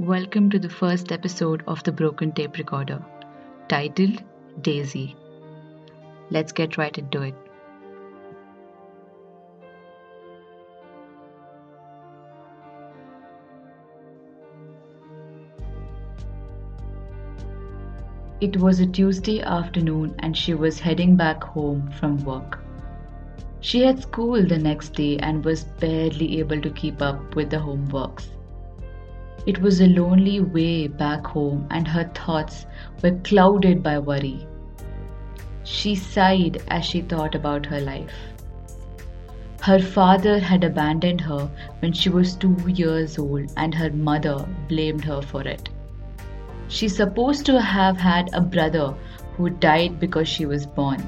Welcome to the first episode of the Broken Tape Recorder, titled Daisy. Let's get right into it. It was a Tuesday afternoon and she was heading back home from work. She had school the next day and was barely able to keep up with the homeworks. It was a lonely way back home, and her thoughts were clouded by worry. She sighed as she thought about her life. Her father had abandoned her when she was two years old, and her mother blamed her for it. She's supposed to have had a brother who died because she was born.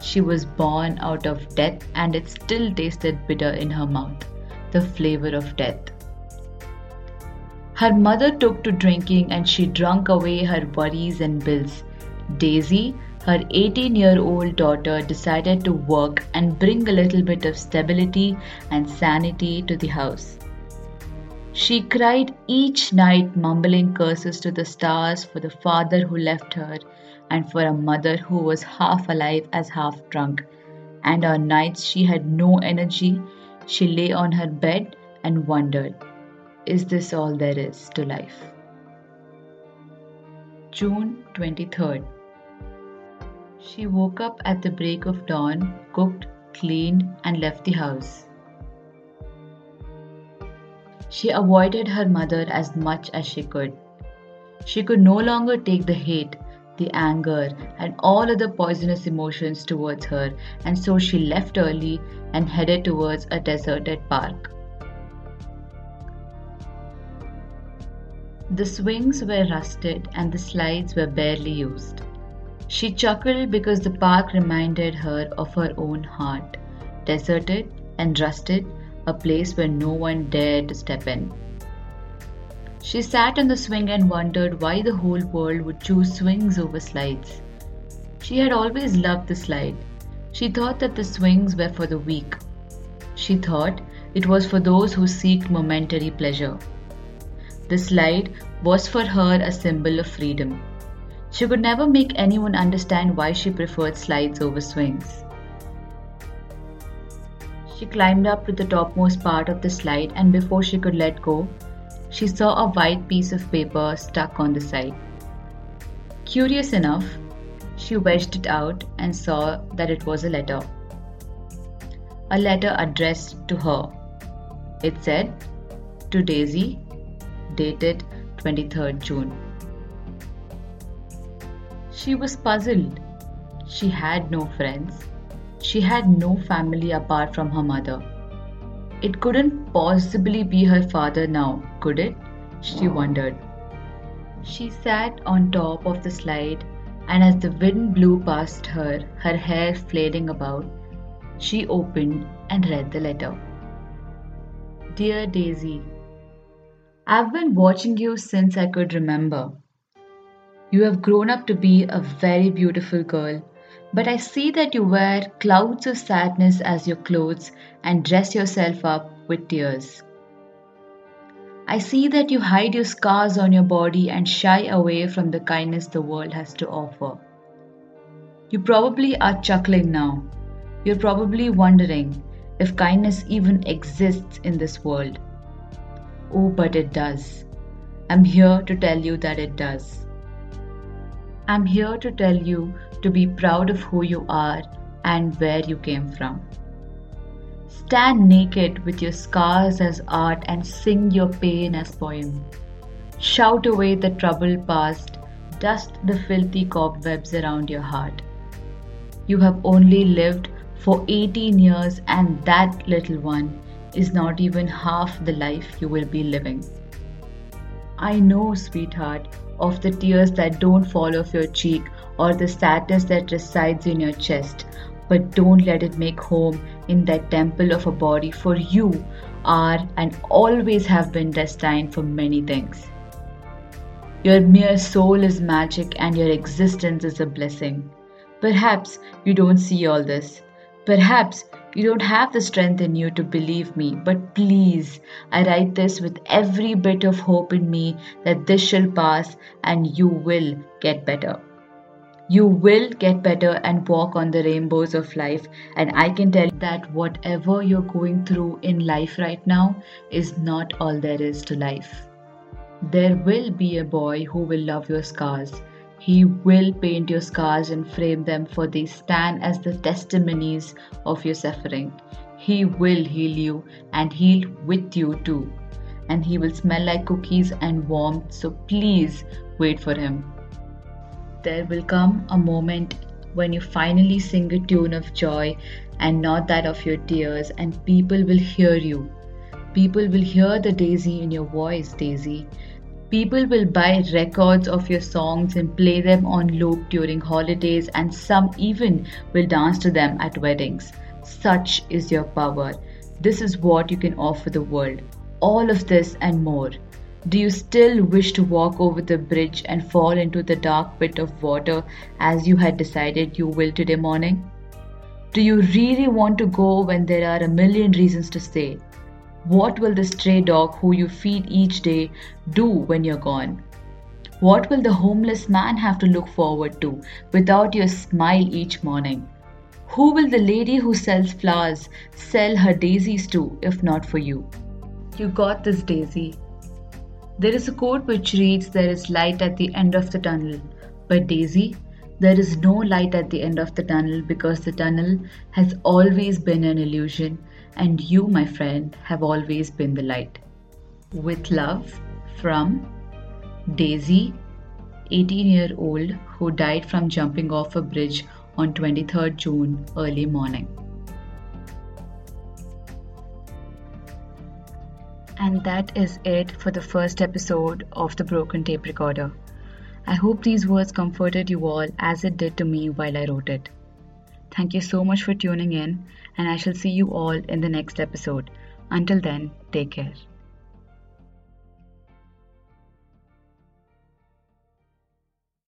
She was born out of death, and it still tasted bitter in her mouth the flavor of death. Her mother took to drinking and she drank away her worries and bills. Daisy, her 18 year old daughter, decided to work and bring a little bit of stability and sanity to the house. She cried each night, mumbling curses to the stars for the father who left her and for a mother who was half alive as half drunk. And on nights she had no energy, she lay on her bed and wondered, is this all there is to life? June 23rd. She woke up at the break of dawn, cooked, cleaned, and left the house. She avoided her mother as much as she could. She could no longer take the hate, the anger, and all other poisonous emotions towards her, and so she left early and headed towards a deserted park. The swings were rusted and the slides were barely used. She chuckled because the park reminded her of her own heart, deserted and rusted, a place where no one dared to step in. She sat on the swing and wondered why the whole world would choose swings over slides. She had always loved the slide. She thought that the swings were for the weak. She thought it was for those who seek momentary pleasure. The slide was for her a symbol of freedom. She could never make anyone understand why she preferred slides over swings. She climbed up to the topmost part of the slide, and before she could let go, she saw a white piece of paper stuck on the side. Curious enough, she wedged it out and saw that it was a letter. A letter addressed to her. It said, To Daisy, dated 23rd June. She was puzzled. She had no friends. She had no family apart from her mother. It couldn't possibly be her father now, could it? She wondered. She sat on top of the slide, and as the wind blew past her, her hair flailing about, she opened and read the letter. Dear Daisy, I've been watching you since I could remember. You have grown up to be a very beautiful girl but I see that you wear clouds of sadness as your clothes and dress yourself up with tears. I see that you hide your scars on your body and shy away from the kindness the world has to offer. You probably are chuckling now. You're probably wondering if kindness even exists in this world. Oh, but it does. I'm here to tell you that it does. I'm here to tell you to be proud of who you are and where you came from. Stand naked with your scars as art and sing your pain as poem. Shout away the troubled past, dust the filthy cobwebs around your heart. You have only lived for 18 years, and that little one is not even half the life you will be living. I know, sweetheart, of the tears that don't fall off your cheek or the sadness that resides in your chest, but don't let it make home in that temple of a body, for you are and always have been destined for many things. Your mere soul is magic and your existence is a blessing. Perhaps you don't see all this. Perhaps You don't have the strength in you to believe me, but please, I write this with every bit of hope in me that this shall pass and you will get better. You will get better and walk on the rainbows of life. And I can tell you that whatever you're going through in life right now is not all there is to life. There will be a boy who will love your scars he will paint your scars and frame them, for they stand as the testimonies of your suffering. He will heal you and heal with you too. And he will smell like cookies and warmth, so please wait for him. There will come a moment when you finally sing a tune of joy and not that of your tears, and people will hear you. People will hear the daisy in your voice, Daisy, People will buy records of your songs and play them on loop during holidays, and some even will dance to them at weddings. Such is your power. This is what you can offer the world. All of this and more. Do you still wish to walk over the bridge and fall into the dark pit of water as you had decided you will today morning? Do you really want to go when there are a million reasons to stay? What will the stray dog who you feed each day do when you're gone? What will the homeless man have to look forward to without your smile each morning? Who will the lady who sells flowers sell her daisies to if not for you? You got this, Daisy. There is a quote which reads, There is light at the end of the tunnel. But, Daisy, there is no light at the end of the tunnel because the tunnel has always been an illusion and you, my friend, have always been the light. With love from Daisy, 18 year old who died from jumping off a bridge on 23rd June early morning. And that is it for the first episode of the Broken Tape Recorder. I hope these words comforted you all as it did to me while I wrote it. Thank you so much for tuning in, and I shall see you all in the next episode. Until then, take care.